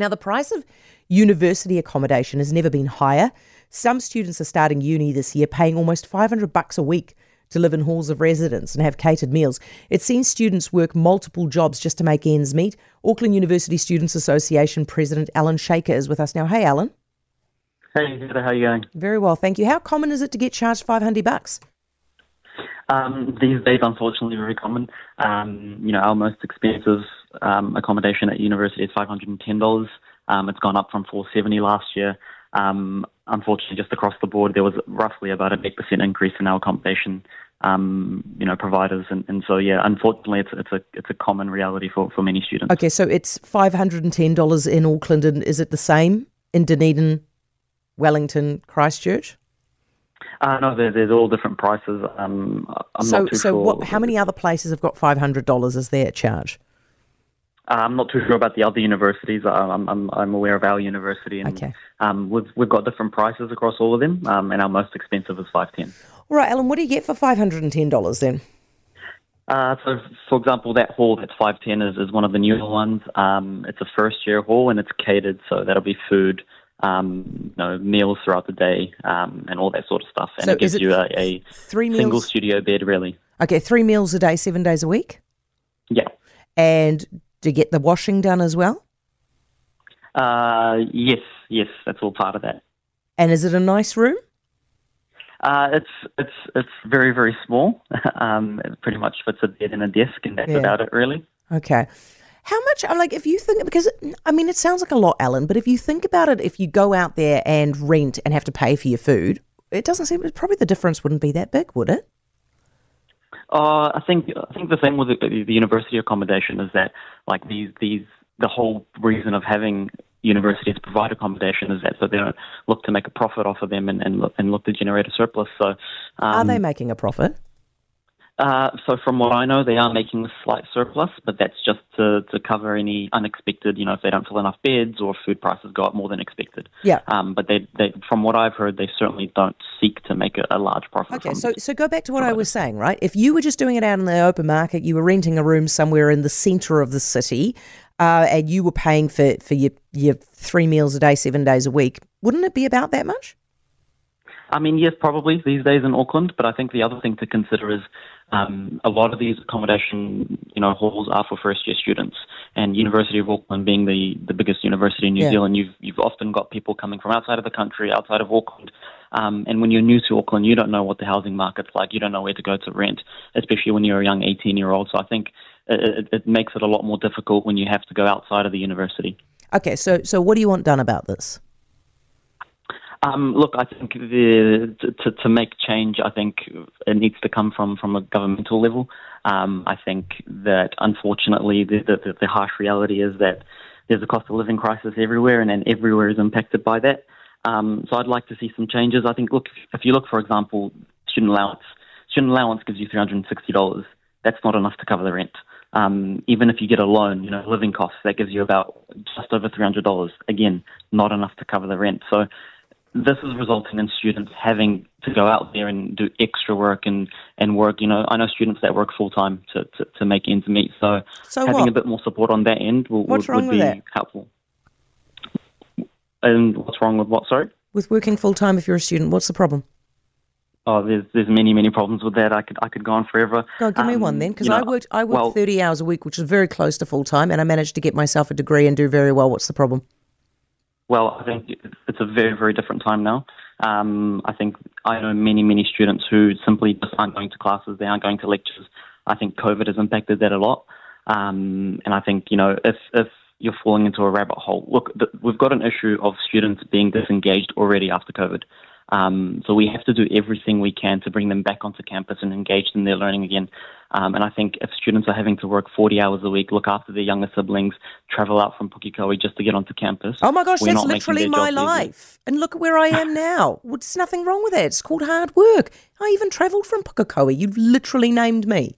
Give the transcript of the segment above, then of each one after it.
Now, the price of university accommodation has never been higher. Some students are starting uni this year paying almost 500 bucks a week to live in halls of residence and have catered meals. It seems students work multiple jobs just to make ends meet. Auckland University Students Association President Alan Shaker is with us now. Hey, Alan. Hey, how are you going? Very well, thank you. How common is it to get charged 500 bucks? Um, these days, unfortunately, very common. Um, you know, our most expensive um, accommodation at university is $510. Um, it's gone up from 470 last year. Um, unfortunately, just across the board, there was roughly about an 8% increase in our accommodation, um, you know, providers. And, and so, yeah, unfortunately, it's, it's, a, it's a common reality for, for many students. Okay, so it's $510 in Auckland, and is it the same in Dunedin, Wellington, Christchurch? Uh, no, there, there's all different prices. Um, I'm so, not too so sure. what, how many other places have got $500 as their charge? Uh, I'm not too sure about the other universities. I'm, I'm, I'm aware of our university, and Okay. um, we've we've got different prices across all of them. Um, and our most expensive is five ten. All right, Alan, what do you get for $510 then? Uh, so, for example, that hall that's five ten is, is one of the newer ones. Um, it's a first year hall, and it's catered, so that'll be food, um, you know, meals throughout the day, um, and all that sort of stuff. And So it gives is it you a, a Three single meals? studio bed, really. Okay, three meals a day, seven days a week? Yeah. And do you get the washing done as well? Uh, yes, yes, that's all part of that. And is it a nice room? Uh, it's it's it's very very small. um, it pretty much fits a bed and a desk, and that's Yeah. about it really. Okay. How much, I'm like, if you think, because, I mean, it sounds like a lot, Alan, but if you think about it, if you go out there and rent and have to pay for your food, it doesn't seem, probably the difference wouldn't be that big, would it? Uh, I think I think the thing with the, the university accommodation is that like these these the whole reason of having universities provide accommodation is that so they don't look to make a profit off of them and and look, and look to generate a surplus. So um, Are they making a profit? Uh, so from what I know, they are making a slight surplus, but that's just to, to cover any unexpected, you know, if they don't fill enough beds or food prices go up more than expected. Yeah. Um, but they, they, from what I've heard, they certainly don't seek to make a, a large profit. Okay, so so go back to what I was saying, right? If you were just doing it out in the open market, you were renting a room somewhere in the centre of the city, uh, and you were paying for for your your three meals a day, seven days a week, wouldn't it be about that much? I mean, yes, probably these days in Auckland, but I think the other thing to consider is um, a lot of these accommodation, you know, halls are for first year students. And University of Auckland being the, the biggest university in New Yeah. Zealand, you've you've often got people coming from outside of the country, outside of Auckland. Um, and when you're new to Auckland, you don't know what the housing market's like. You don't know where to go to rent, especially when you're a young 18 year old. So I think it, it, it makes it a lot more difficult when you have to go outside of the university. Okay, so so what do you want done about this? Um, look, I think the, to, to make change, I think it needs to come from, from a governmental level. Um, I think that unfortunately, the, the, the harsh reality is that there's a cost of living crisis everywhere, and then everywhere is impacted by that. Um, so I'd like to see some changes. I think, look, if you look, for example, student allowance, student allowance gives you $360. That's not enough to cover the rent. Um, even if you get a loan, you know, living costs, that gives you about just over $300. Again, not enough to cover the rent. So this is resulting in students having to go out there and do extra work and, and work. You know, I know students that work full time to, to, to make ends meet. So, So having what? a bit more support on that end will, would, would be that? helpful. And what's wrong with what? Sorry. With working full time if you're a student, what's the problem? Oh, there's there's many many problems with that. I could I could go on forever. Go on, give me Um, one then, because you know, I worked I worked well, thirty hours a week, which is very close to full time, and I managed to get myself a degree and do very well. What's the problem? Well, I think it's a very, very different time now. Um, I think I know many, many students who simply just aren't going to classes, they aren't going to lectures. I think COVID has impacted that a lot. Um, and I think, you know, if, if you're falling into a rabbit hole, look, we've got an issue of students being disengaged already after COVID. Um, so we have to do everything we can to bring them back onto campus and engaged in their learning again. Um, and I think if students are having to work 40 hours a week, look after their younger siblings, travel out from Pukekohe just to get onto campus. Oh my gosh, that's literally my life. And look at where I am now. There's nothing wrong with that. It's called hard work. I even travelled from Pukekohe. You've literally named me.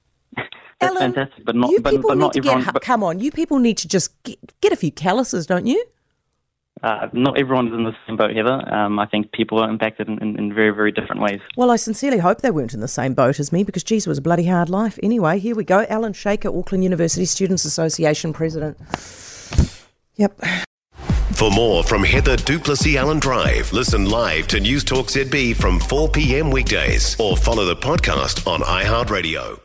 That's Ellen, fantastic, but not, you but, people but need not to everyone. get. But, Come on, you people need to just get, get a few calluses, don't you? Uh, not everyone is in the same boat, Heather. Um, I think people are impacted in, in, in very, very different ways. Well, I sincerely hope they weren't in the same boat as me because, geez, it was a bloody hard life. Anyway, here we go. Alan Shaker, Auckland University Students Association President. Yep. For more from Heather du Plessis-Allan Drive, listen live to Newstalk ZB from 4 p.m. weekdays or follow the podcast on iHeartRadio.